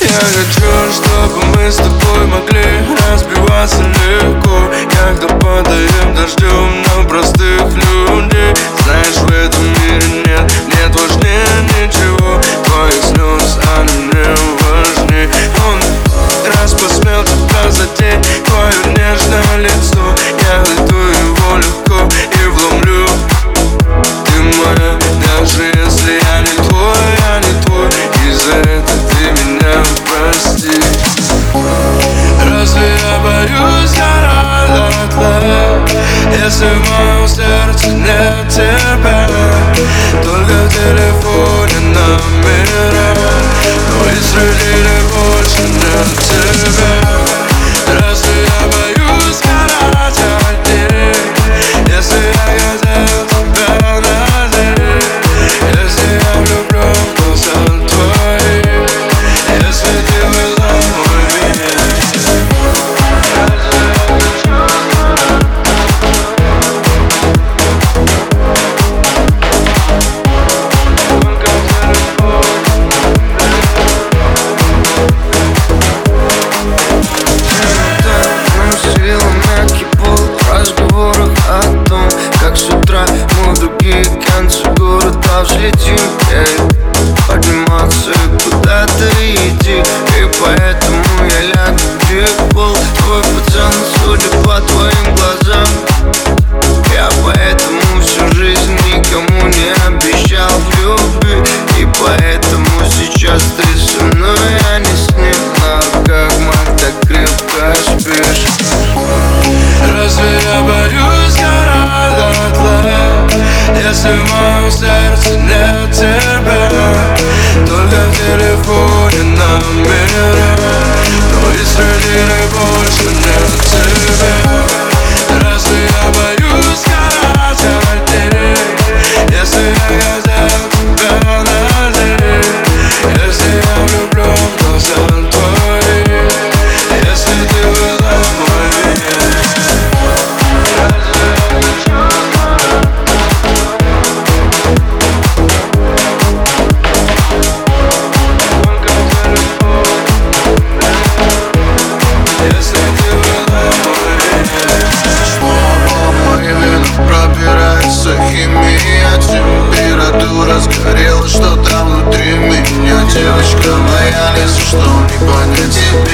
Я хочу, чтобы мы с тобой могли разбиваться легко, когда по as a puesto я лезу, что не понять.